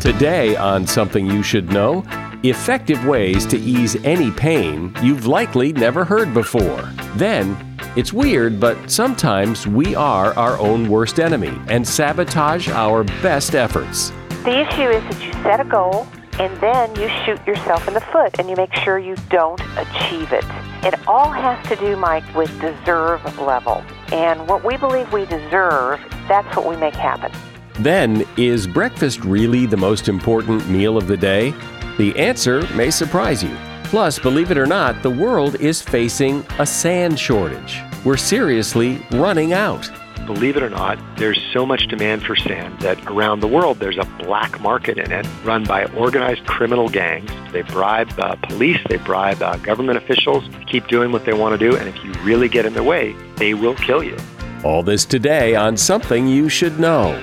Today, on Something You Should Know effective ways to ease any pain you've likely never heard before. Then, it's weird, but sometimes we are our own worst enemy and sabotage our best efforts. The issue is that you set a goal and then you shoot yourself in the foot and you make sure you don't achieve it. It all has to do, Mike, with deserve level. And what we believe we deserve, that's what we make happen. Then, is breakfast really the most important meal of the day? The answer may surprise you. Plus, believe it or not, the world is facing a sand shortage. We're seriously running out. Believe it or not, there's so much demand for sand that around the world there's a black market in it run by organized criminal gangs. They bribe uh, police, they bribe uh, government officials keep doing what they want to do, and if you really get in their way, they will kill you. All this today on Something You Should Know.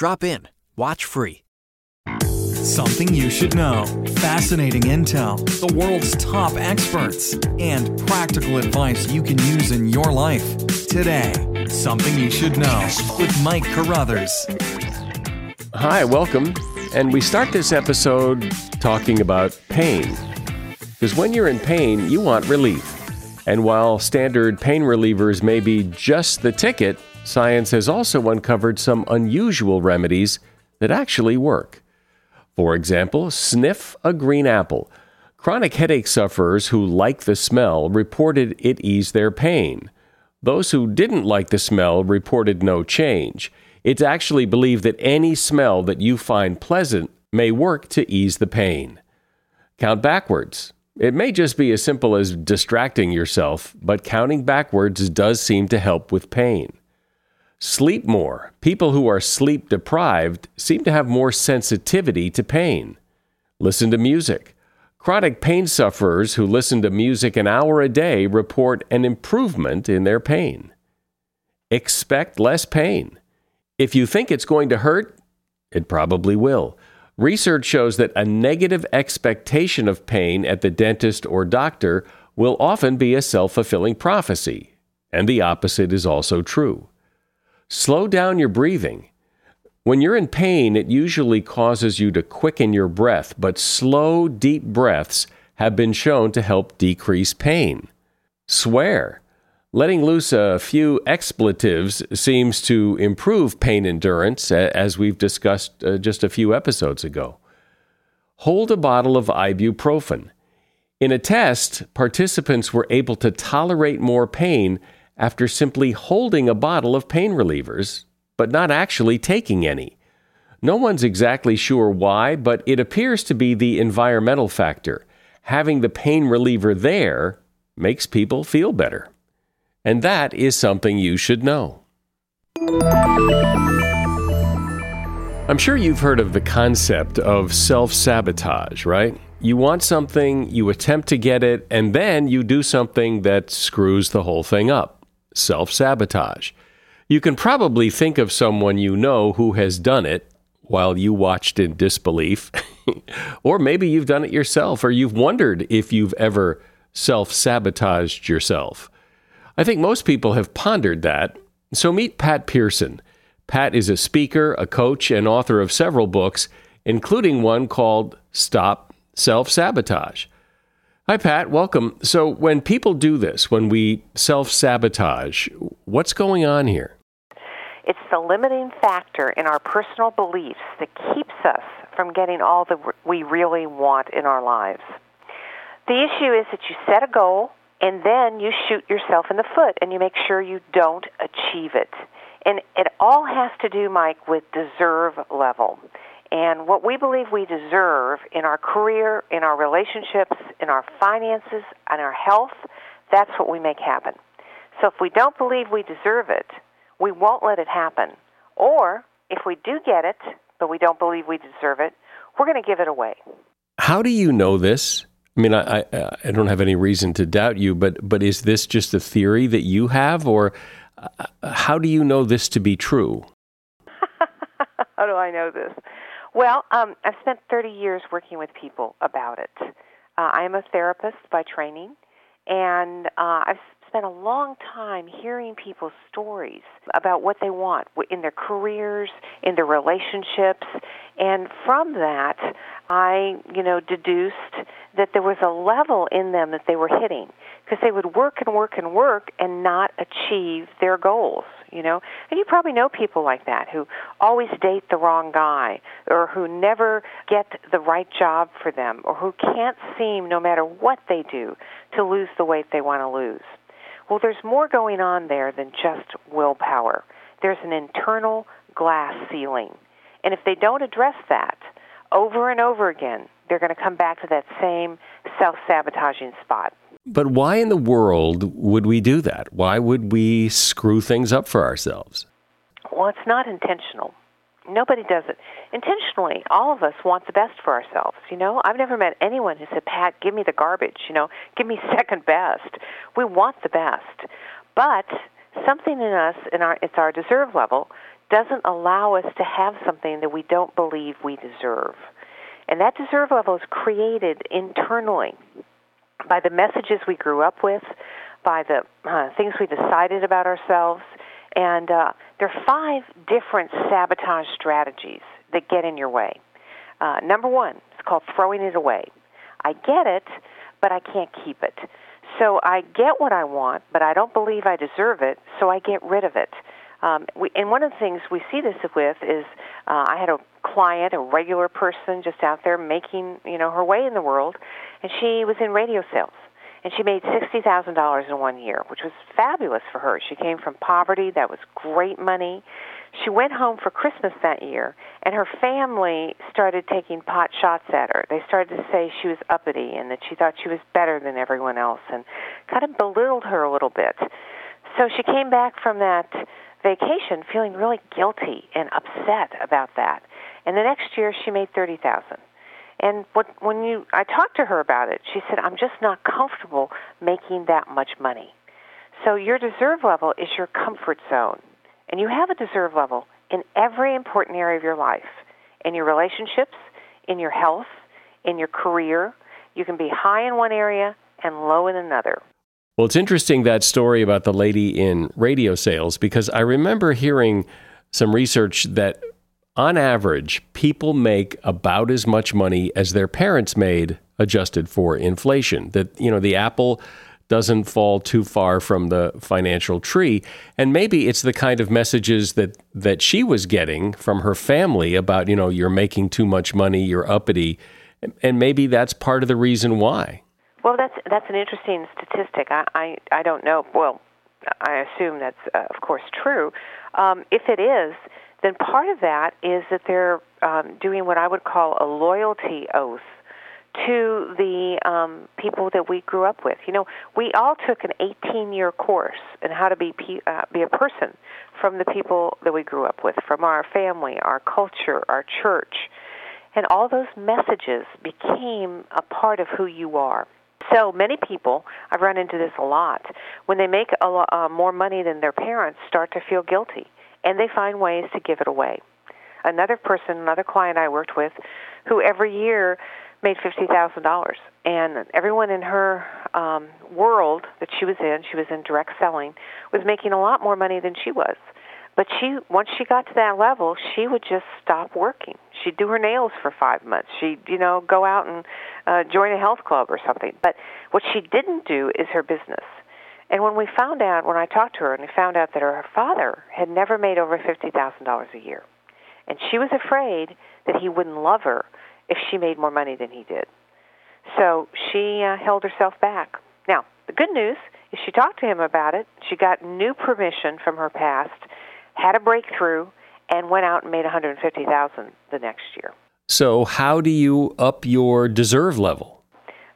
Drop in. Watch free. Something you should know. Fascinating intel, the world's top experts, and practical advice you can use in your life. Today, Something You Should Know with Mike Carruthers. Hi, welcome. And we start this episode talking about pain. Because when you're in pain, you want relief. And while standard pain relievers may be just the ticket, science has also uncovered some unusual remedies that actually work. For example, sniff a green apple. Chronic headache sufferers who like the smell reported it eased their pain. Those who didn't like the smell reported no change. It's actually believed that any smell that you find pleasant may work to ease the pain. Count backwards. It may just be as simple as distracting yourself, but counting backwards does seem to help with pain. Sleep more. People who are sleep deprived seem to have more sensitivity to pain. Listen to music. Chronic pain sufferers who listen to music an hour a day report an improvement in their pain. Expect less pain. If you think it's going to hurt, it probably will. Research shows that a negative expectation of pain at the dentist or doctor will often be a self fulfilling prophecy, and the opposite is also true. Slow down your breathing. When you're in pain, it usually causes you to quicken your breath, but slow, deep breaths have been shown to help decrease pain. Swear. Letting loose a few expletives seems to improve pain endurance, as we've discussed uh, just a few episodes ago. Hold a bottle of ibuprofen. In a test, participants were able to tolerate more pain after simply holding a bottle of pain relievers, but not actually taking any. No one's exactly sure why, but it appears to be the environmental factor. Having the pain reliever there makes people feel better. And that is something you should know. I'm sure you've heard of the concept of self sabotage, right? You want something, you attempt to get it, and then you do something that screws the whole thing up self sabotage. You can probably think of someone you know who has done it while you watched in disbelief. or maybe you've done it yourself, or you've wondered if you've ever self sabotaged yourself. I think most people have pondered that. So meet Pat Pearson. Pat is a speaker, a coach, and author of several books, including one called Stop Self Sabotage. Hi, Pat. Welcome. So, when people do this, when we self sabotage, what's going on here? It's the limiting factor in our personal beliefs that keeps us from getting all that we really want in our lives. The issue is that you set a goal and then you shoot yourself in the foot and you make sure you don't achieve it. And it all has to do, Mike, with deserve level and what we believe we deserve in our career, in our relationships, in our finances, and our health, that's what we make happen. So if we don't believe we deserve it, we won't let it happen. Or if we do get it, but we don't believe we deserve it, we're going to give it away. How do you know this? I mean, I, I, I don't have any reason to doubt you, but but is this just a theory that you have, or uh, how do you know this to be true? how do I know this? Well, um, I've spent 30 years working with people about it. Uh, I am a therapist by training, and uh, I've spent a long time hearing people's stories about what they want in their careers, in their relationships, and from that, I, you know, deduced that there was a level in them that they were hitting because they would work and work and work and not achieve their goals, you know. And you probably know people like that who always date the wrong guy or who never get the right job for them or who can't seem no matter what they do to lose the weight they want to lose. Well, there's more going on there than just willpower. There's an internal glass ceiling. And if they don't address that over and over again, they're going to come back to that same self sabotaging spot. But why in the world would we do that? Why would we screw things up for ourselves? Well, it's not intentional. Nobody does it intentionally. All of us want the best for ourselves. You know, I've never met anyone who said, "Pat, give me the garbage." You know, give me second best. We want the best, but something in us, in our it's our deserve level, doesn't allow us to have something that we don't believe we deserve, and that deserve level is created internally by the messages we grew up with, by the uh, things we decided about ourselves and uh, there are five different sabotage strategies that get in your way. Uh, number one, it's called throwing it away. I get it, but I can't keep it. So I get what I want, but I don't believe I deserve it, so I get rid of it. Um, we, and one of the things we see this with is uh, I had a client, a regular person, just out there making you know her way in the world, and she was in radio sales and she made sixty thousand dollars in one year, which was fabulous for her. She came from poverty; that was great money. She went home for Christmas that year, and her family started taking pot shots at her. They started to say she was uppity and that she thought she was better than everyone else, and kind of belittled her a little bit. So she came back from that vacation feeling really guilty and upset about that. And the next year, she made thirty thousand. And what, when you, I talked to her about it, she said, "I'm just not comfortable making that much money." So your deserve level is your comfort zone, and you have a deserve level in every important area of your life, in your relationships, in your health, in your career. You can be high in one area and low in another. Well, it's interesting that story about the lady in radio sales because I remember hearing some research that on average, people make about as much money as their parents made adjusted for inflation. That, you know, the apple doesn't fall too far from the financial tree. And maybe it's the kind of messages that, that she was getting from her family about, you know, you're making too much money, you're uppity. And maybe that's part of the reason why. Well, that's that's an interesting statistic. I I, I don't know. Well, I assume that's uh, of course true. Um, if it is, then part of that is that they're um, doing what I would call a loyalty oath to the um, people that we grew up with. You know, we all took an 18-year course in how to be pe- uh, be a person from the people that we grew up with, from our family, our culture, our church, and all those messages became a part of who you are. So many people, I've run into this a lot, when they make a uh, more money than their parents, start to feel guilty and they find ways to give it away. Another person, another client I worked with, who every year made fifty thousand dollars, and everyone in her um, world that she was in, she was in direct selling, was making a lot more money than she was. But she, once she got to that level, she would just stop working. She'd do her nails for five months. She'd, you know, go out and uh, join a health club or something. But what she didn't do is her business. And when we found out, when I talked to her, and we found out that her father had never made over fifty thousand dollars a year, and she was afraid that he wouldn't love her if she made more money than he did. So she uh, held herself back. Now, the good news is she talked to him about it. She got new permission from her past, had a breakthrough, and went out and made 150,000 the next year. So, how do you up your deserve level?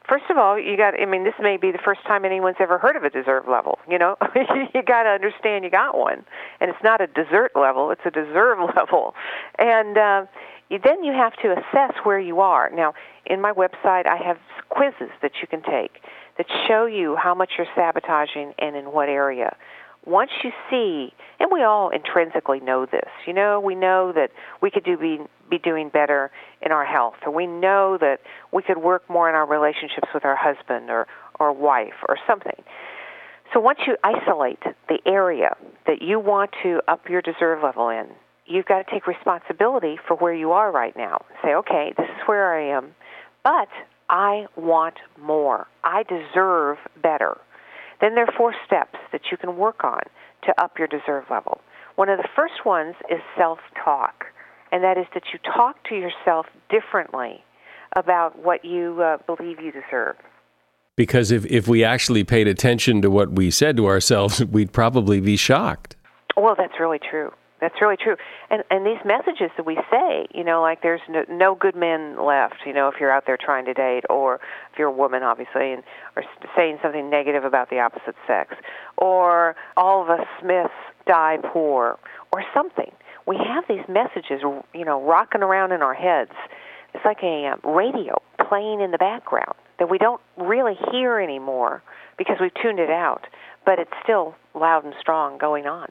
First of all, you got. I mean, this may be the first time anyone's ever heard of a deserve level. You know, you got to understand you got one, and it's not a dessert level; it's a deserve level. And uh, then you have to assess where you are. Now, in my website, I have quizzes that you can take that show you how much you're sabotaging and in what area. Once you see, and we all intrinsically know this, you know, we know that we could do be, be doing better in our health, or we know that we could work more in our relationships with our husband or, or wife or something. So once you isolate the area that you want to up your deserve level in, you've got to take responsibility for where you are right now. Say, okay, this is where I am, but I want more. I deserve better. Then there are four steps that you can work on to up your deserve level. One of the first ones is self talk, and that is that you talk to yourself differently about what you uh, believe you deserve. Because if, if we actually paid attention to what we said to ourselves, we'd probably be shocked. Well, that's really true. That's really true. And and these messages that we say, you know, like there's no, no good men left, you know, if you're out there trying to date or if you're a woman obviously and or saying something negative about the opposite sex or all of us Smiths die poor or something. We have these messages, you know, rocking around in our heads. It's like a um, radio playing in the background that we don't really hear anymore because we've tuned it out, but it's still loud and strong going on.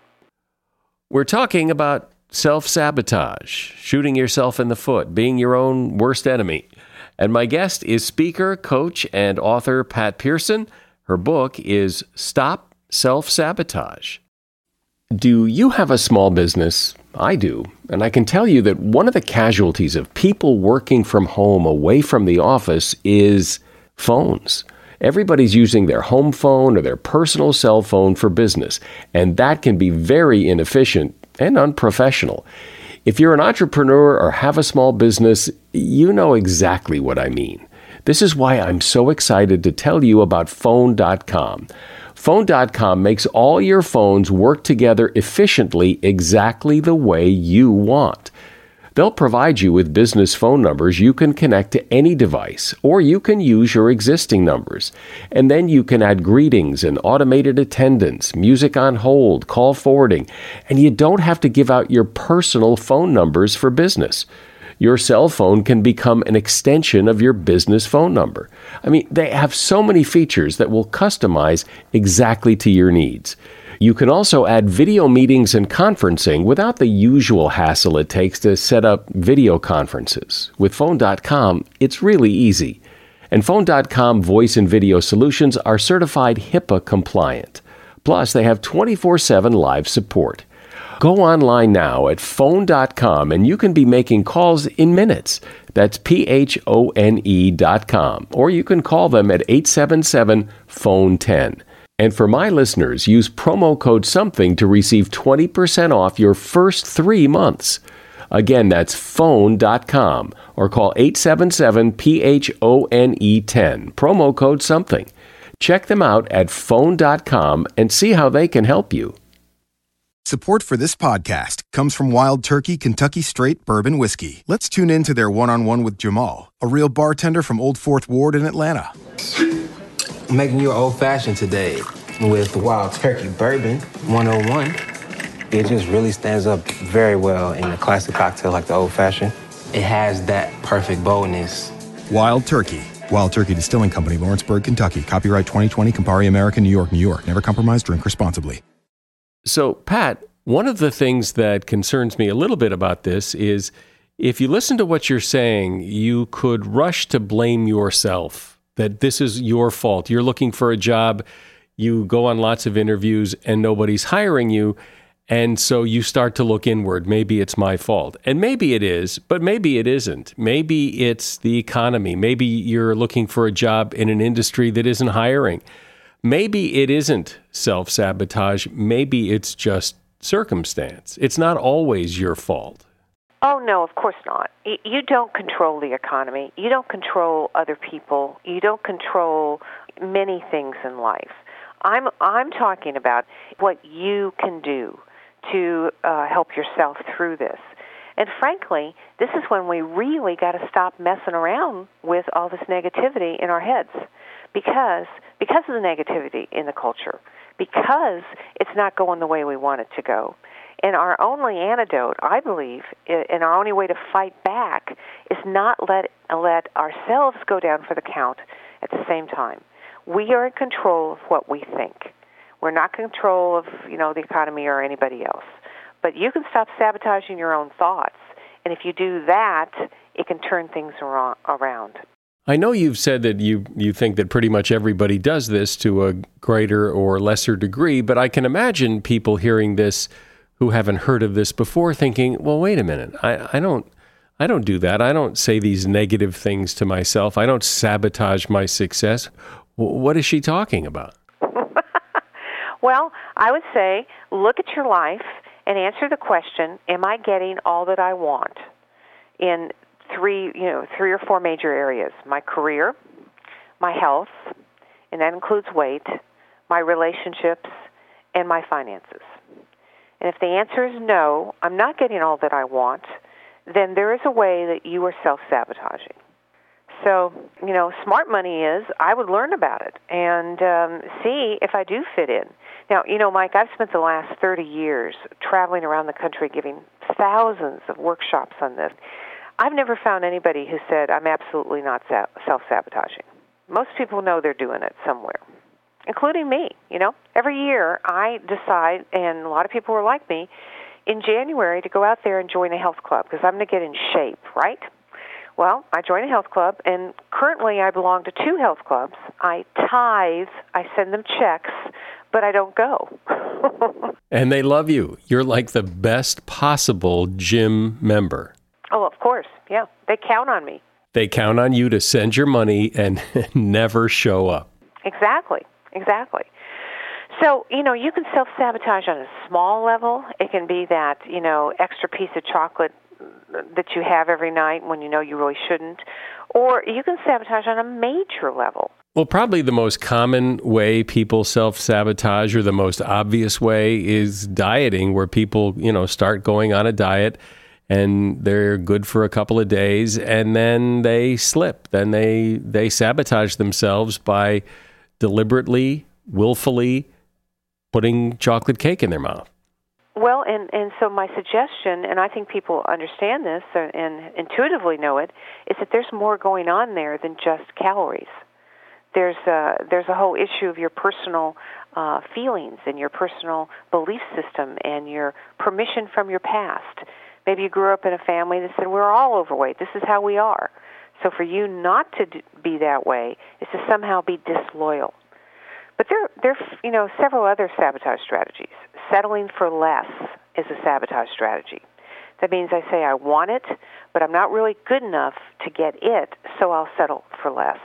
We're talking about self sabotage, shooting yourself in the foot, being your own worst enemy. And my guest is speaker, coach, and author Pat Pearson. Her book is Stop Self Sabotage. Do you have a small business? I do. And I can tell you that one of the casualties of people working from home away from the office is phones. Everybody's using their home phone or their personal cell phone for business, and that can be very inefficient and unprofessional. If you're an entrepreneur or have a small business, you know exactly what I mean. This is why I'm so excited to tell you about Phone.com. Phone.com makes all your phones work together efficiently exactly the way you want. They'll provide you with business phone numbers you can connect to any device, or you can use your existing numbers. And then you can add greetings and automated attendance, music on hold, call forwarding, and you don't have to give out your personal phone numbers for business. Your cell phone can become an extension of your business phone number. I mean, they have so many features that will customize exactly to your needs. You can also add video meetings and conferencing without the usual hassle it takes to set up video conferences. With Phone.com, it's really easy. And Phone.com voice and video solutions are certified HIPAA compliant. Plus, they have 24 7 live support. Go online now at phone.com and you can be making calls in minutes. That's P H O N E.com. Or you can call them at 877 Phone 10. And for my listeners, use promo code SOMETHING to receive 20% off your first three months. Again, that's phone.com or call 877 PHONE 10. Promo code SOMETHING. Check them out at phone.com and see how they can help you. Support for this podcast comes from Wild Turkey Kentucky Straight Bourbon Whiskey. Let's tune in to their one on one with Jamal, a real bartender from Old Fourth Ward in Atlanta making you old fashioned today with Wild Turkey Bourbon 101. It just really stands up very well in a classic cocktail like the old fashioned. It has that perfect boldness. Wild Turkey. Wild Turkey Distilling Company, Lawrenceburg, Kentucky. Copyright 2020, Campari American, New York, New York. Never compromise, drink responsibly. So, Pat, one of the things that concerns me a little bit about this is if you listen to what you're saying, you could rush to blame yourself that this is your fault. You're looking for a job, you go on lots of interviews, and nobody's hiring you. And so you start to look inward. Maybe it's my fault. And maybe it is, but maybe it isn't. Maybe it's the economy. Maybe you're looking for a job in an industry that isn't hiring. Maybe it isn't self sabotage. Maybe it's just circumstance. It's not always your fault. Oh, no, of course not. You don't control the economy. You don't control other people. You don't control many things in life. I'm, I'm talking about what you can do to uh, help yourself through this. And frankly, this is when we really got to stop messing around with all this negativity in our heads because because of the negativity in the culture, because it's not going the way we want it to go And our only antidote, I believe, and our only way to fight back is not let let ourselves go down for the count at the same time. We are in control of what we think. We're not in control of, you know, the economy or anybody else. But you can stop sabotaging your own thoughts. And if you do that, it can turn things around. I know you've said that you, you think that pretty much everybody does this to a greater or lesser degree, but I can imagine people hearing this who haven't heard of this before thinking, well, wait a minute, I, I don't I don't do that. I don't say these negative things to myself. I don't sabotage my success. What is she talking about? well, I would say look at your life and answer the question, am I getting all that I want in three, you know, three or four major areas? My career, my health, and that includes weight, my relationships, and my finances. And if the answer is no, I'm not getting all that I want, then there is a way that you are self sabotaging. So, you know, smart money is I would learn about it and um, see if I do fit in. Now, you know, Mike, I've spent the last 30 years traveling around the country giving thousands of workshops on this. I've never found anybody who said, I'm absolutely not self sabotaging. Most people know they're doing it somewhere, including me. You know, every year I decide, and a lot of people are like me, in January to go out there and join a health club because I'm going to get in shape, right? Well, I join a health club, and currently I belong to two health clubs. I tithe, I send them checks, but I don't go. and they love you. You're like the best possible gym member. Oh, of course. Yeah. They count on me. They count on you to send your money and never show up. Exactly. Exactly. So, you know, you can self sabotage on a small level. It can be that, you know, extra piece of chocolate that you have every night when you know you really shouldn't. Or you can sabotage on a major level. Well, probably the most common way people self sabotage or the most obvious way is dieting, where people, you know, start going on a diet and they're good for a couple of days and then they slip. Then they, they sabotage themselves by deliberately, willfully putting chocolate cake in their mouth. Well, and and so my suggestion, and I think people understand this and intuitively know it, is that there's more going on there than just calories. There's a, there's a whole issue of your personal uh, feelings and your personal belief system and your permission from your past. Maybe you grew up in a family that said we're all overweight. This is how we are. So for you not to be that way is to somehow be disloyal. But there, there you know several other sabotage strategies. Settling for less is a sabotage strategy. That means I say I want it, but I'm not really good enough to get it, so I'll settle for less.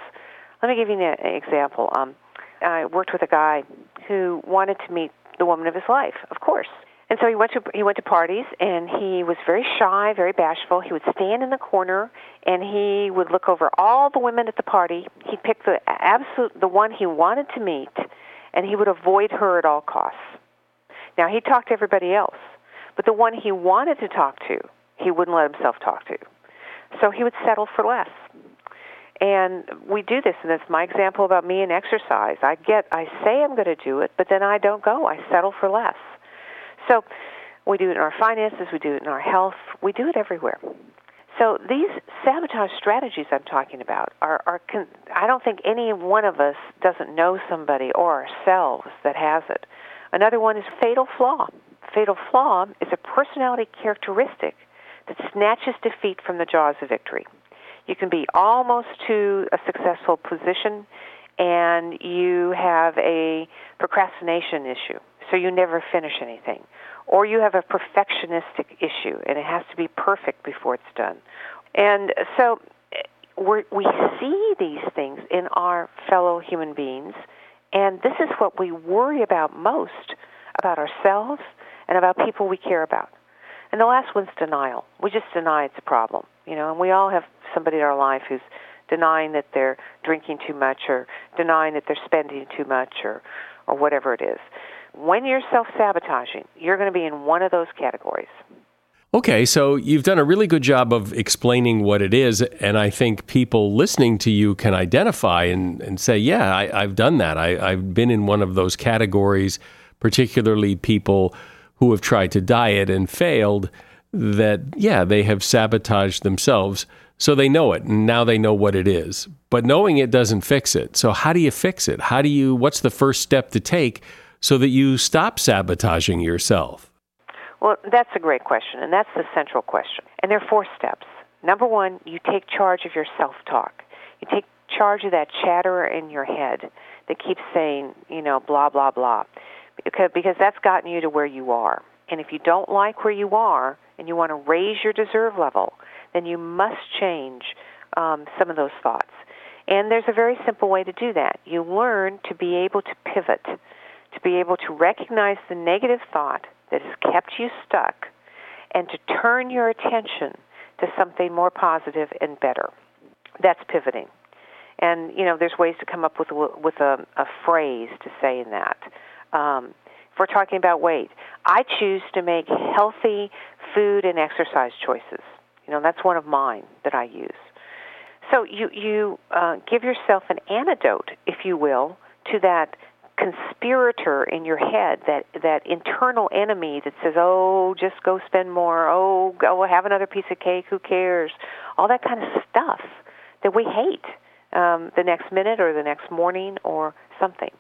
Let me give you an example. Um, I worked with a guy who wanted to meet the woman of his life, of course. And so he went to he went to parties and he was very shy, very bashful. He would stand in the corner and he would look over all the women at the party. He'd pick the absolute the one he wanted to meet and he would avoid her at all costs. Now he talked to everybody else, but the one he wanted to talk to, he wouldn't let himself talk to. So he would settle for less. And we do this, and that's my example about me and exercise. I get, I say I'm going to do it, but then I don't go. I settle for less. So we do it in our finances, we do it in our health, we do it everywhere. So these sabotage strategies I'm talking about are, are con- I don't think any one of us doesn't know somebody or ourselves that has it. Another one is fatal flaw. Fatal flaw is a personality characteristic that snatches defeat from the jaws of victory. You can be almost to a successful position and you have a procrastination issue, so you never finish anything or you have a perfectionistic issue and it has to be perfect before it's done. And so eh, we we see these things in our fellow human beings, and this is what we worry about most about ourselves and about people we care about. And the last one's denial. We just deny it's a problem, you know, and we all have somebody in our life who's denying that they're drinking too much or denying that they're spending too much or or whatever it is when you're self sabotaging, you're going to be in one of those categories. Okay, so you've done a really good job of explaining what it is, and I think people listening to you can identify and, and say, yeah, I, have done that. I, I've been in one of those categories, particularly people who have tried to diet and failed that, yeah, they have sabotaged themselves. So they know it, and now they know what it is. But knowing it doesn't fix it. So, how do you fix it? How do you, what's the first step to take so that you stop sabotaging yourself? Well, that's a great question, and that's the central question. And there are four steps. Number one, you take charge of your self talk. You take charge of that chatterer in your head that keeps saying, you know, blah, blah, blah. Because, that's gotten you to where you are. And if you don't like where you are and you want to raise your deserve level, then you must change um, some of those thoughts. And there's a very simple way to do that. You learn to be able to pivot, to be able to recognize the negative thought that has kept you stuck, and to turn your attention to something more positive and better. That's pivoting. And you know, there's ways to come up with with a, a phrase to say in that. Um, if we're talking about weight, I choose to make healthy food and exercise choices. You know, that's one of mine that I use. So you you uh, give yourself an antidote, if you will, to that conspirator in your head, that that internal enemy that says, "Oh, just go spend more. Oh, go have another piece of cake. Who cares?" All that kind of stuff that we hate um, the next minute or the next morning or something.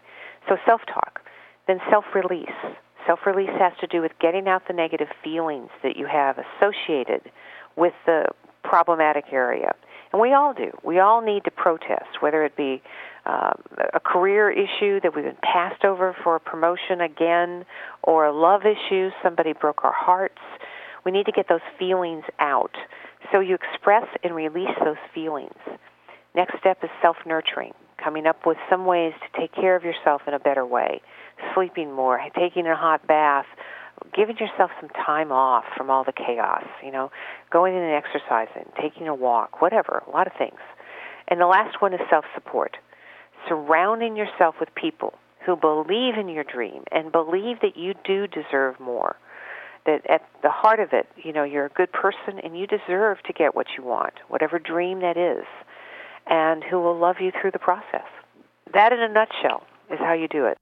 So self-talk, then self-release. Self-release has to do with getting out the negative feelings that you have associated with the problematic area. And we all do. We all need to protest, whether it be uh, a career issue that we've been passed over for a promotion again, or a love issue, somebody broke our hearts. We need to get those feelings out. So you express and release those feelings. Next step is self nurturing, coming up with some ways to take care of yourself in a better way. Sleeping more, taking a hot bath, giving yourself some time off from all the chaos, you know, going in and exercising, taking a walk, whatever, a lot of things. And the last one is self support surrounding yourself with people who believe in your dream and believe that you do deserve more. That at the heart of it, you know, you're a good person and you deserve to get what you want, whatever dream that is, and who will love you through the process. That, in a nutshell, is how you do it.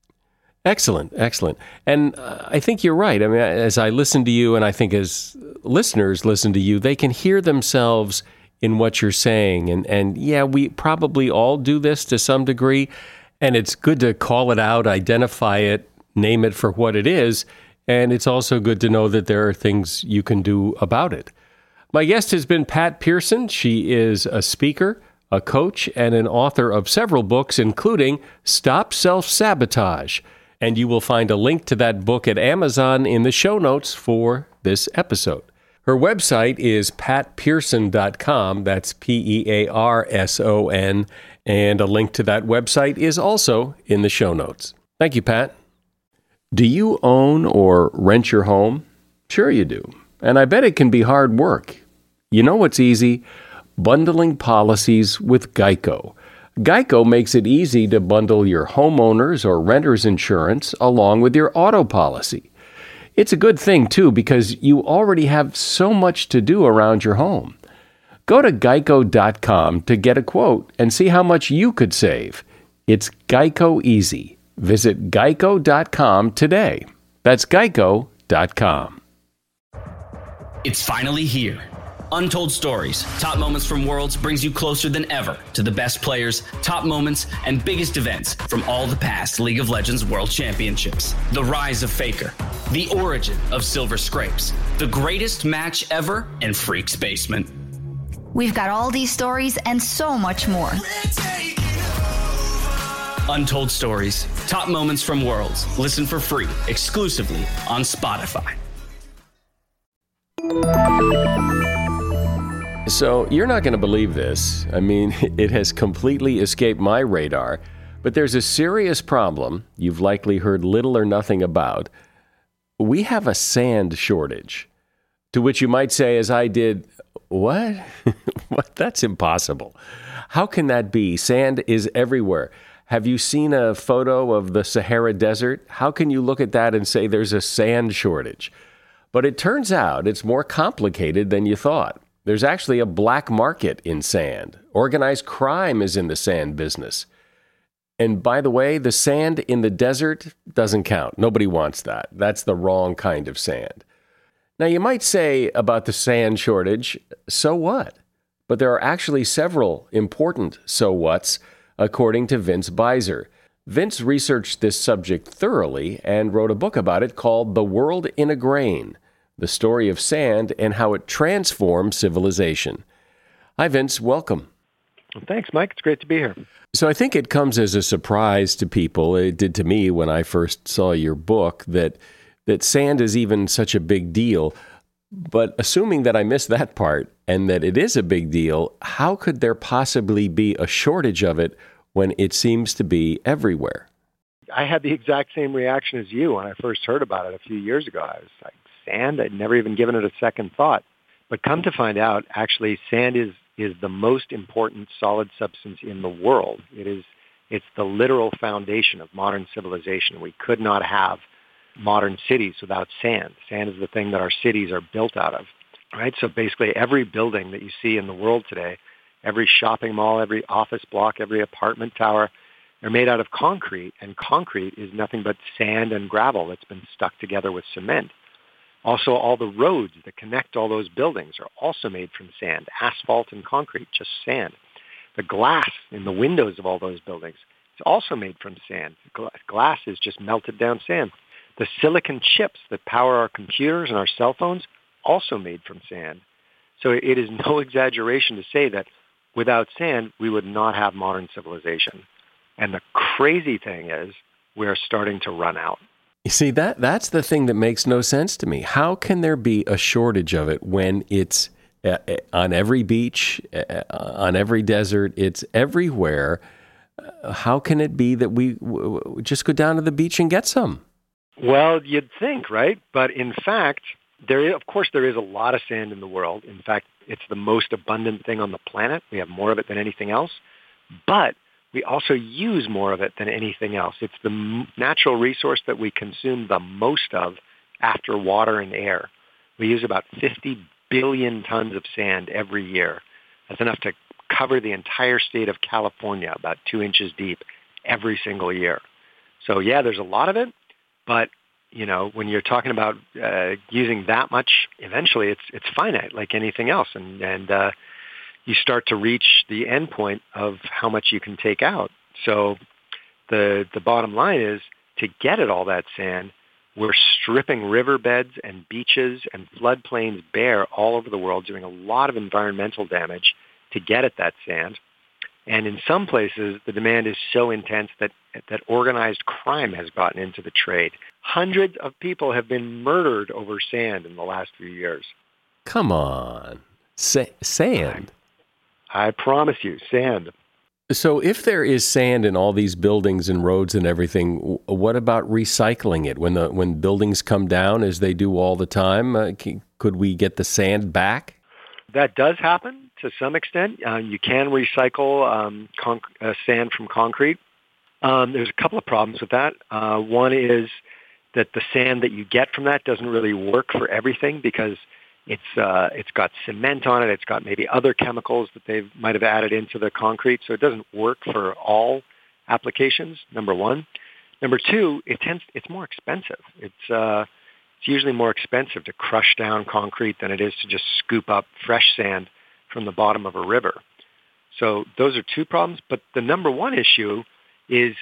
Excellent, excellent. And uh, I think you're right. I mean, as I listen to you, and I think as listeners listen to you, they can hear themselves in what you're saying. And, and yeah, we probably all do this to some degree. And it's good to call it out, identify it, name it for what it is. And it's also good to know that there are things you can do about it. My guest has been Pat Pearson. She is a speaker, a coach, and an author of several books, including Stop Self Sabotage. And you will find a link to that book at Amazon in the show notes for this episode. Her website is patpearson.com. That's P E A R S O N. And a link to that website is also in the show notes. Thank you, Pat. Do you own or rent your home? Sure, you do. And I bet it can be hard work. You know what's easy? Bundling policies with Geico. Geico makes it easy to bundle your homeowners or renters insurance along with your auto policy. It's a good thing, too, because you already have so much to do around your home. Go to geico.com to get a quote and see how much you could save. It's Geico Easy. Visit geico.com today. That's geico.com. It's finally here Untold Stories, Top Moments from Worlds brings you closer than ever to the best players, top moments, and biggest events from all the past League of Legends World Championships. The rise of Faker, the origin of Silver Scrapes, the greatest match ever, in Freak's Basement. We've got all these stories and so much more. Untold Stories, Top Moments from Worlds. Listen for free exclusively on Spotify. So, you're not going to believe this. I mean, it has completely escaped my radar, but there's a serious problem you've likely heard little or nothing about. We have a sand shortage. To which you might say, as I did, what? what? That's impossible. How can that be? Sand is everywhere. Have you seen a photo of the Sahara Desert? How can you look at that and say there's a sand shortage? But it turns out it's more complicated than you thought. There's actually a black market in sand. Organized crime is in the sand business. And by the way, the sand in the desert doesn't count. Nobody wants that. That's the wrong kind of sand. Now, you might say about the sand shortage, so what? But there are actually several important so whats, according to Vince Beiser. Vince researched this subject thoroughly and wrote a book about it called The World in a Grain The Story of Sand and How It Transformed Civilization. Hi, Vince. Welcome. Well, thanks, Mike. It's great to be here. So I think it comes as a surprise to people. It did to me when I first saw your book that that sand is even such a big deal. But assuming that I missed that part and that it is a big deal, how could there possibly be a shortage of it when it seems to be everywhere? I had the exact same reaction as you when I first heard about it a few years ago. I was like, sand? I'd never even given it a second thought. But come to find out, actually, sand is is the most important solid substance in the world. It is it's the literal foundation of modern civilization. We could not have modern cities without sand. Sand is the thing that our cities are built out of. Right? So basically every building that you see in the world today, every shopping mall, every office block, every apartment tower, they're made out of concrete and concrete is nothing but sand and gravel that's been stuck together with cement. Also, all the roads that connect all those buildings are also made from sand, asphalt and concrete, just sand. The glass in the windows of all those buildings is also made from sand. Glass is just melted down sand. The silicon chips that power our computers and our cell phones also made from sand. So it is no exaggeration to say that without sand, we would not have modern civilization. And the crazy thing is, we're starting to run out. You see that that's the thing that makes no sense to me. How can there be a shortage of it when it's uh, uh on every beach, uh, on every desert, it's everywhere? How can it be that we just go down to the beach and get some? Well, you'd think, right? But in fact, there is, of course there is a lot of sand in the world. In fact, it's the most abundant thing on the planet. We have more of it than anything else. But we also use more of it than anything else. It's the natural resource that we consume the most of after water and air. We use about 50 billion tons of sand every year. That's enough to cover the entire state of California, about two inches deep, every single year. So yeah, there's a lot of it, but you know, when you're talking about uh, using that much, eventually it's it's finite, like anything else, and and uh, you start to reach the end point of how much you can take out. So the the bottom line is to get at all that sand, we're stripping riverbeds and beaches and floodplains bare all over the world, doing a lot of environmental damage to get at that sand. And in some places, the demand is so intense that, that organized crime has gotten into the trade. Hundreds of people have been murdered over sand in the last few years. Come on. Sa- sand? I promise you, sand. So, if there is sand in all these buildings and roads and everything, what about recycling it? When the when buildings come down, as they do all the time, uh, could we get the sand back? That does happen to some extent. Uh, you can recycle um, con- uh, sand from concrete. Um, there's a couple of problems with that. Uh, one is that the sand that you get from that doesn't really work for everything because it's uh, it's got cement on it. It's got maybe other chemicals that they might have added into the concrete, so it doesn't work for all applications. Number one. Number two, it tends it's more expensive. It's uh, it's usually more expensive to crush down concrete than it is to just scoop up fresh sand from the bottom of a river. So those are two problems. But the number one issue is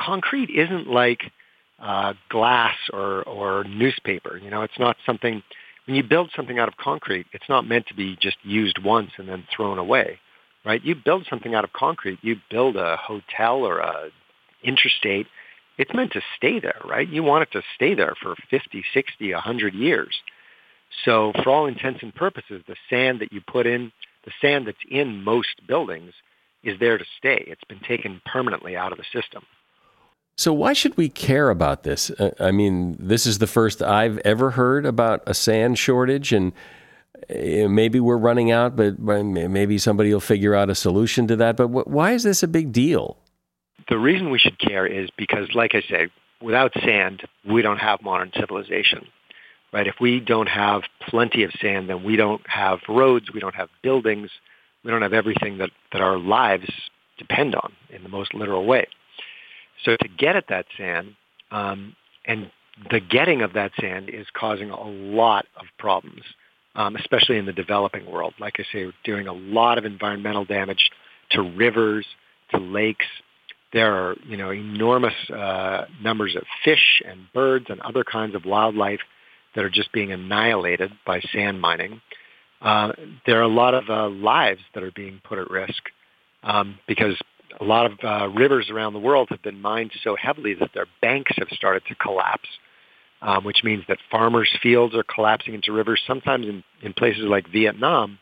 concrete isn't like uh, glass or, or newspaper. You know, it's not something when you build something out of concrete, it's not meant to be just used once and then thrown away, right? You build something out of concrete, you build a hotel or a interstate, it's meant to stay there, right? You want it to stay there for 50, 60, 100 years. So for all intents and purposes, the sand that you put in, the sand that's in most buildings is there to stay. It's been taken permanently out of the system. So, why should we care about this? Uh, I mean, this is the first I've ever heard about a sand shortage, and uh, maybe we're running out, but maybe somebody will figure out a solution to that. But why is this a big deal? The reason we should care is because, like I said, without sand, we don't have modern civilization. Right? If we don't have plenty of sand, then we don't have roads, we don't have buildings, we don't have everything that, that our lives depend on in the most literal way. So to get at that sand, um, and the getting of that sand is causing a lot of problems, um, especially in the developing world. Like I say, we're doing a lot of environmental damage to rivers, to lakes. There are, you know, enormous uh, numbers of fish and birds and other kinds of wildlife that are just being annihilated by sand mining. Uh, there are a lot of uh, lives that are being put at risk um, because a lot of uh, rivers around the world have been mined so heavily that their banks have started to collapse, um, which means that farmers' fields are collapsing into rivers. Sometimes in, in places like Vietnam,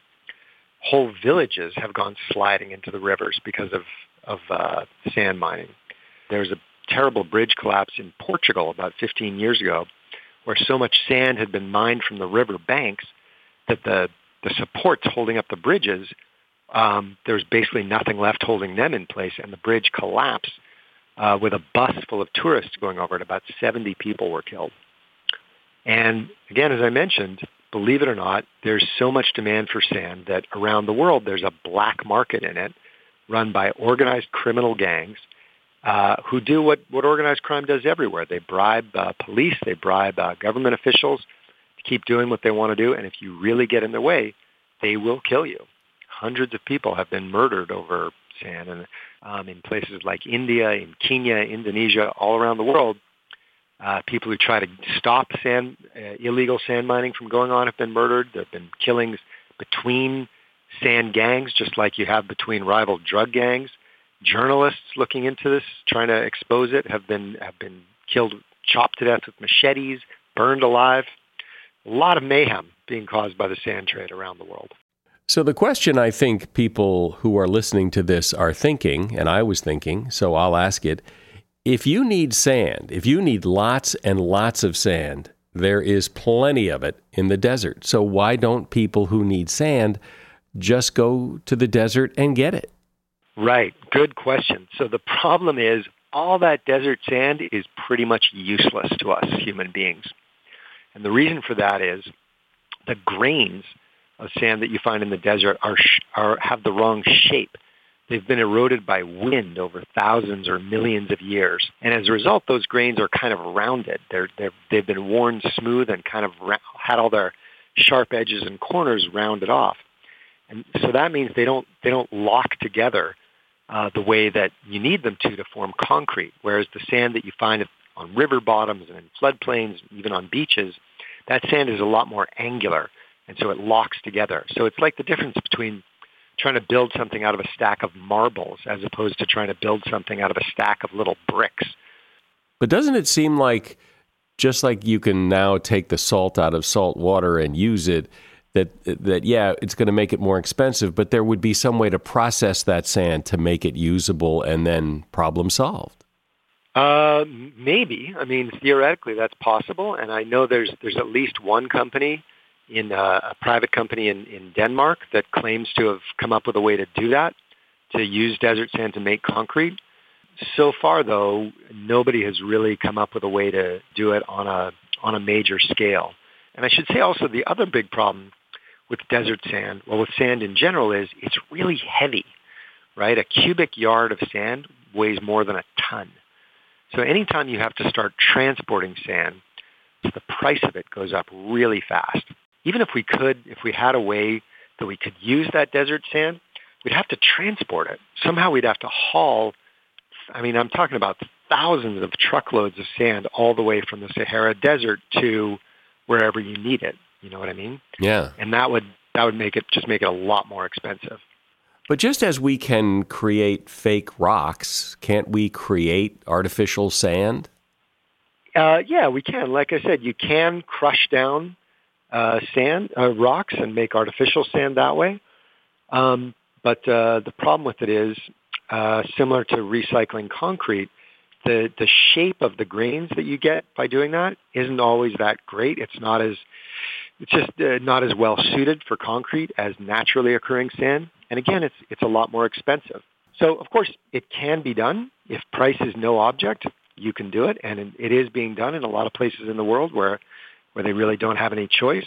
whole villages have gone sliding into the rivers because of, of uh, sand mining. There was a terrible bridge collapse in Portugal about 15 years ago where so much sand had been mined from the river banks that the, the supports holding up the bridges um, there was basically nothing left holding them in place, and the bridge collapsed uh, with a bus full of tourists going over it. About 70 people were killed. And again, as I mentioned, believe it or not, there's so much demand for sand that around the world there's a black market in it run by organized criminal gangs uh, who do what, what organized crime does everywhere. They bribe uh, police, they bribe uh, government officials to keep doing what they want to do, and if you really get in their way, they will kill you hundreds of people have been murdered over sand, and um, in places like India, in Kenya, Indonesia, all around the world, uh, people who try to stop sand uh, illegal sand mining from going on have been murdered. There have been killings between sand gangs, just like you have between rival drug gangs. Journalists looking into this, trying to expose it, have been have been killed, chopped to death with machetes, burned alive. A lot of mayhem being caused by the sand trade around the world. So, the question I think people who are listening to this are thinking, and I was thinking, so I'll ask it if you need sand, if you need lots and lots of sand, there is plenty of it in the desert. So, why don't people who need sand just go to the desert and get it? Right. Good question. So, the problem is all that desert sand is pretty much useless to us human beings. And the reason for that is the grains of sand that you find in the desert are, are have the wrong shape. They've been eroded by wind over thousands or millions of years. And as a result, those grains are kind of rounded. They're, they're, they've been worn smooth and kind of ra- had all their sharp edges and corners rounded off. And so that means they don't, they don't lock together uh, the way that you need them to to form concrete. Whereas the sand that you find on river bottoms and in floodplains, even on beaches, that sand is a lot more angular and so it locks together. So it's like the difference between trying to build something out of a stack of marbles as opposed to trying to build something out of a stack of little bricks. But doesn't it seem like just like you can now take the salt out of salt water and use it, that that yeah, it's going to make it more expensive, but there would be some way to process that sand to make it usable and then problem solved. Uh, maybe. I mean, theoretically, that's possible, and I know there's there's at least one company in a, a private company in, in Denmark that claims to have come up with a way to do that, to use desert sand to make concrete. So far, though, nobody has really come up with a way to do it on a on a major scale. And I should say also the other big problem with desert sand, well, with sand in general, is it's really heavy, right? A cubic yard of sand weighs more than a ton. So anytime you have to start transporting sand, the price of it goes up really fast even if we could, if we had a way that we could use that desert sand, we'd have to transport it. Somehow we'd have to haul, I mean, I'm talking about thousands of truckloads of sand all the way from the Sahara Desert to wherever you need it. You know what I mean? Yeah. And that would that would make it just make it a lot more expensive. But just as we can create fake rocks, can't we create artificial sand? Uh, yeah, we can. Like I said, you can crush down uh, sand, uh, rocks, and make artificial sand that way. Um, but uh, the problem with it is, uh, similar to recycling concrete, the the shape of the grains that you get by doing that isn't always that great. It's not as it's just uh, not as well suited for concrete as naturally occurring sand. And again, it's it's a lot more expensive. So of course, it can be done if price is no object. You can do it, and it is being done in a lot of places in the world where where they really don't have any choice.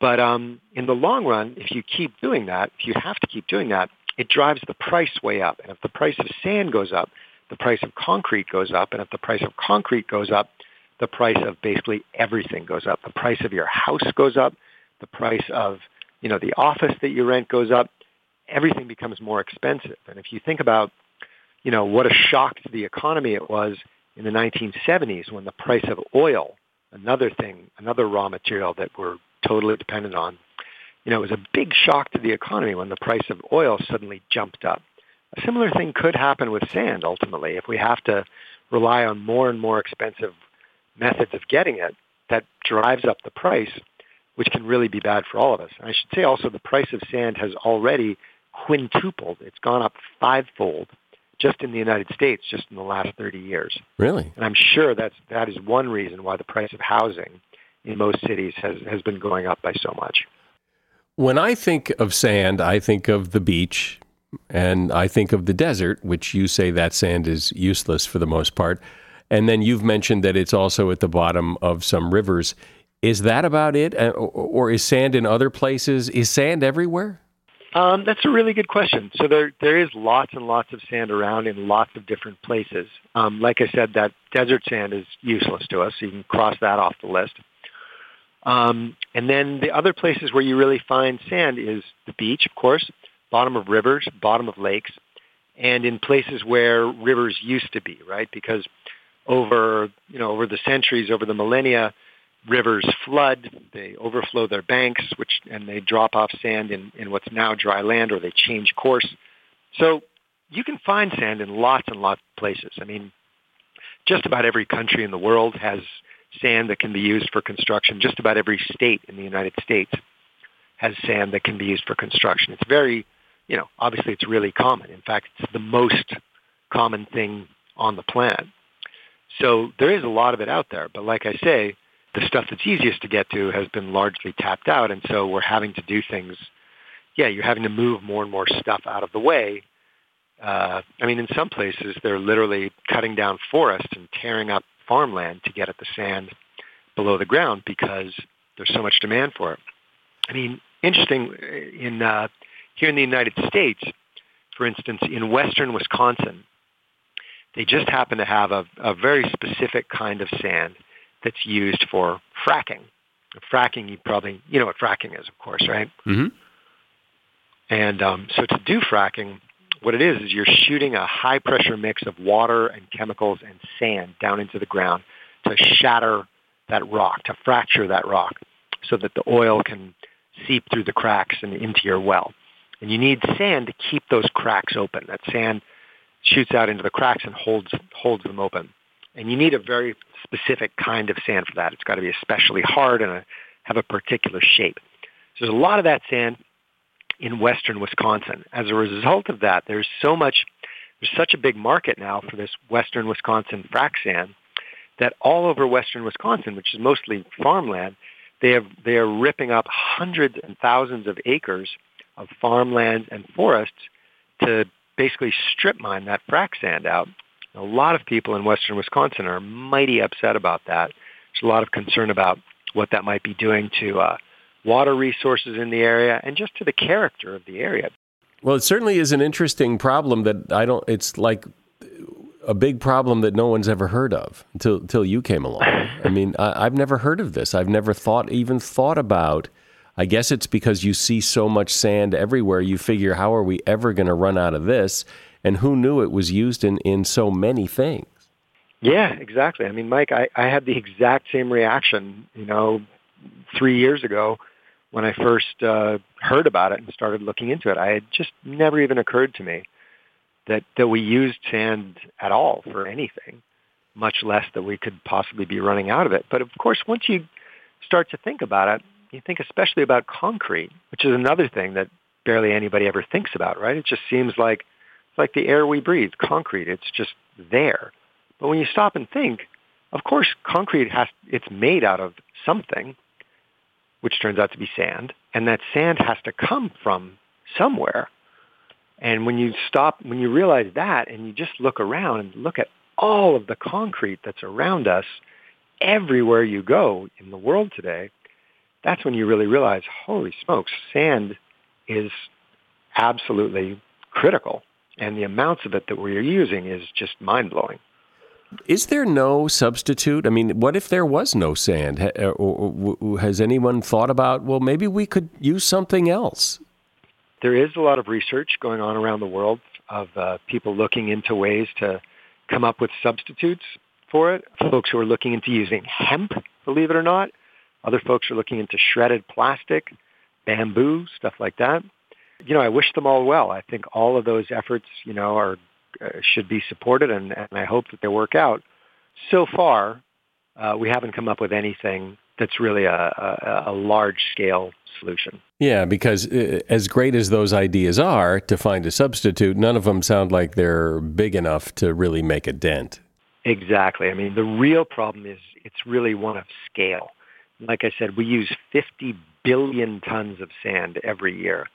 But um, in the long run, if you keep doing that, if you have to keep doing that, it drives the price way up. And if the price of sand goes up, the price of concrete goes up. And if the price of concrete goes up, the price of basically everything goes up. The price of your house goes up. The price of, you know, the office that you rent goes up. Everything becomes more expensive. And if you think about, you know, what a shock to the economy it was in the 1970s when the price of oil, another thing, another raw material that we're totally dependent on, you know, it was a big shock to the economy when the price of oil suddenly jumped up. A similar thing could happen with sand ultimately if we have to rely on more and more expensive methods of getting it that drives up the price, which can really be bad for all of us. And I should say also the price of sand has already quintupled. It's gone up fivefold just in the United States just in the last 30 years. Really? And I'm sure that's that is one reason why the price of housing in most cities has has been going up by so much. When I think of sand, I think of the beach and I think of the desert, which you say that sand is useless for the most part. And then you've mentioned that it's also at the bottom of some rivers. Is that about it? Uh, or is sand in other places? Is sand everywhere? Um, that's a really good question. So there, there is lots and lots of sand around in lots of different places. Um, like I said, that desert sand is useless to us. So you can cross that off the list. Um, and then the other places where you really find sand is the beach, of course, bottom of rivers, bottom of lakes, and in places where rivers used to be, right? Because over, you know, over the centuries, over the millennia, rivers flood, they overflow their banks, which and they drop off sand in, in what's now dry land, or they change course. So you can find sand in lots and lots of places. I mean, just about every country in the world has sand that can be used for construction. Just about every state in the United States has sand that can be used for construction. It's very, you know, obviously it's really common. In fact, it's the most common thing on the planet. So there is a lot of it out there. But like I say, the stuff that's easiest to get to has been largely tapped out. And so we're having to do things, yeah, you're having to move more and more stuff out of the way. Uh, I mean, in some places, they're literally cutting down forests and tearing up farmland to get at the sand below the ground because there's so much demand for it. I mean, interesting, in uh, here in the United States, for instance, in western Wisconsin, they just happen to have a, a very specific kind of sand that's used for fracking. Fracking, you probably, you know what fracking is, of course, right? Mm-hmm. And um, so to do fracking, what it is is you're shooting a high pressure mix of water and chemicals and sand down into the ground to shatter that rock, to fracture that rock, so that the oil can seep through the cracks and into your well. And you need sand to keep those cracks open. That sand shoots out into the cracks and holds holds them open. And you need a very specific kind of sand for that. It's got to be especially hard and a, have a particular shape. So there's a lot of that sand in western Wisconsin. As a result of that, there's so much, there's such a big market now for this western Wisconsin frac sand that all over western Wisconsin, which is mostly farmland, they have they are ripping up hundreds and thousands of acres of farmland and forests to basically strip mine that frac sand out. A lot of people in western Wisconsin are mighty upset about that. There's a lot of concern about what that might be doing to uh, water resources in the area and just to the character of the area. Well, it certainly is an interesting problem that I don't. It's like a big problem that no one's ever heard of until until you came along. I mean, I, have never heard of this. I've never thought even thought about. I guess it's because you see so much sand everywhere. You figure, how are we ever going to run out of this? And who knew it was used in in so many things? Yeah, exactly. I mean, Mike, I, I had the exact same reaction. You know, three years ago when I first uh, heard about it and started looking into it. I had just never even occurred to me that that we used sand at all for anything, much less that we could possibly be running out of it. But of course, once you start to think about it, you think especially about concrete, which is another thing that barely anybody ever thinks about, right? It just seems like it's like the air we breathe, concrete. It's just there. But when you stop and think, of course, concrete has it's made out of something which turns out to be sand, and that sand has to come from somewhere. And when you stop, when you realize that, and you just look around and look at all of the concrete that's around us, everywhere you go in the world today, that's when you really realize, holy smokes, sand is absolutely critical And the amounts of it that we're using is just mind blowing. Is there no substitute? I mean, what if there was no sand? Has anyone thought about, well, maybe we could use something else? There is a lot of research going on around the world of uh, people looking into ways to come up with substitutes for it. Folks who are looking into using hemp, believe it or not. Other folks are looking into shredded plastic, bamboo, stuff like that. You know, I wish them all well. I think all of those efforts, you know, are uh, should be supported, and, and I hope that they work out. So far, uh, we haven't come up with anything that's really a, a, a large scale solution. Yeah, because uh, as great as those ideas are to find a substitute, none of them sound like they're big enough to really make a dent. Exactly. I mean, the real problem is it's really one of scale. Like I said, we use 50 billion tons of sand every year.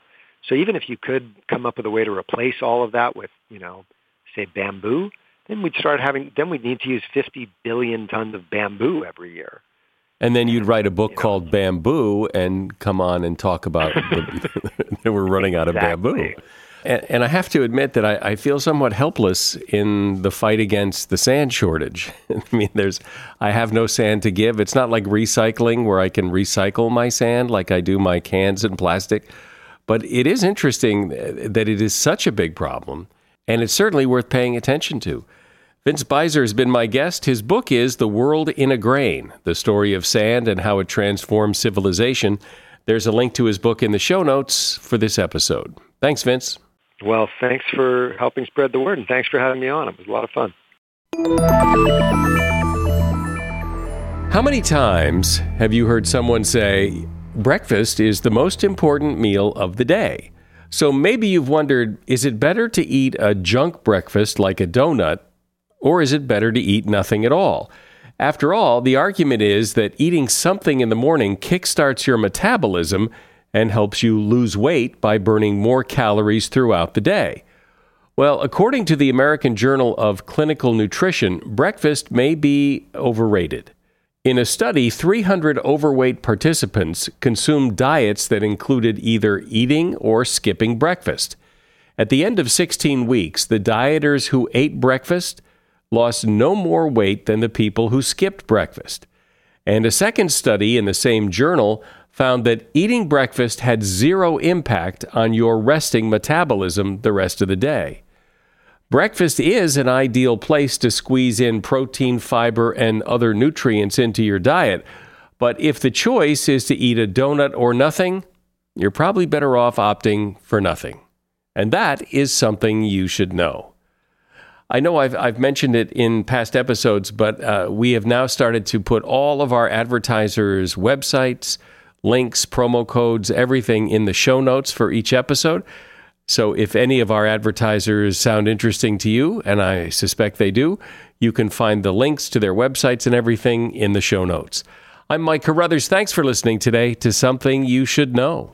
So even if you could come up with a way to replace all of that with, you know, say bamboo, then we'd start having, then we'd need to use 50 billion tons of bamboo every year. And then you'd write a book you know, called Bamboo and come on and talk about that we're running out of exactly. bamboo. And, and, I have to admit that I, I, feel somewhat helpless in the fight against the sand shortage. I mean, there's, I have no sand to give. It's not like recycling where I can recycle my sand like I do my cans and plastic. But it is interesting that it is such a big problem, and it's certainly worth paying attention to. Vince Beiser has been my guest. His book is The World in a Grain The Story of Sand and How It Transformed Civilization. There's a link to his book in the show notes for this episode. Thanks, Vince. Well, thanks for helping spread the word, and thanks for having me on. It was a lot of fun. How many times have you heard someone say, breakfast is the most important meal of the day? So maybe you've wondered, is it better to eat a junk breakfast like a donut, or is it better to eat nothing at all? After all, the argument is that eating something in the morning kickstarts your metabolism and helps you lose weight by burning more calories throughout the day. Well, according to the American Journal of Clinical Nutrition, breakfast may be overrated. In a study, 300 overweight participants consumed diets that included either eating or skipping breakfast. At the end of 16 weeks, the dieters who ate breakfast lost no more weight than the people who skipped breakfast. And a second study in the same journal found that eating breakfast had zero impact on your resting metabolism the rest of the day. Breakfast is an ideal place to squeeze in protein, fiber, and other nutrients into your diet. But if the choice is to eat a donut or nothing, you're probably better off opting for nothing. And that is something you should know. I know I've, I've mentioned it in past episodes, but uh, we have now started to put all of our advertisers' websites, links, promo codes, everything in the show notes for each episode. So if any of our advertisers sound interesting to you, and I suspect they do, you can find the links to their websites and everything in the show notes. I'm Mike Carruthers. Thanks for listening today to Something You Should Know.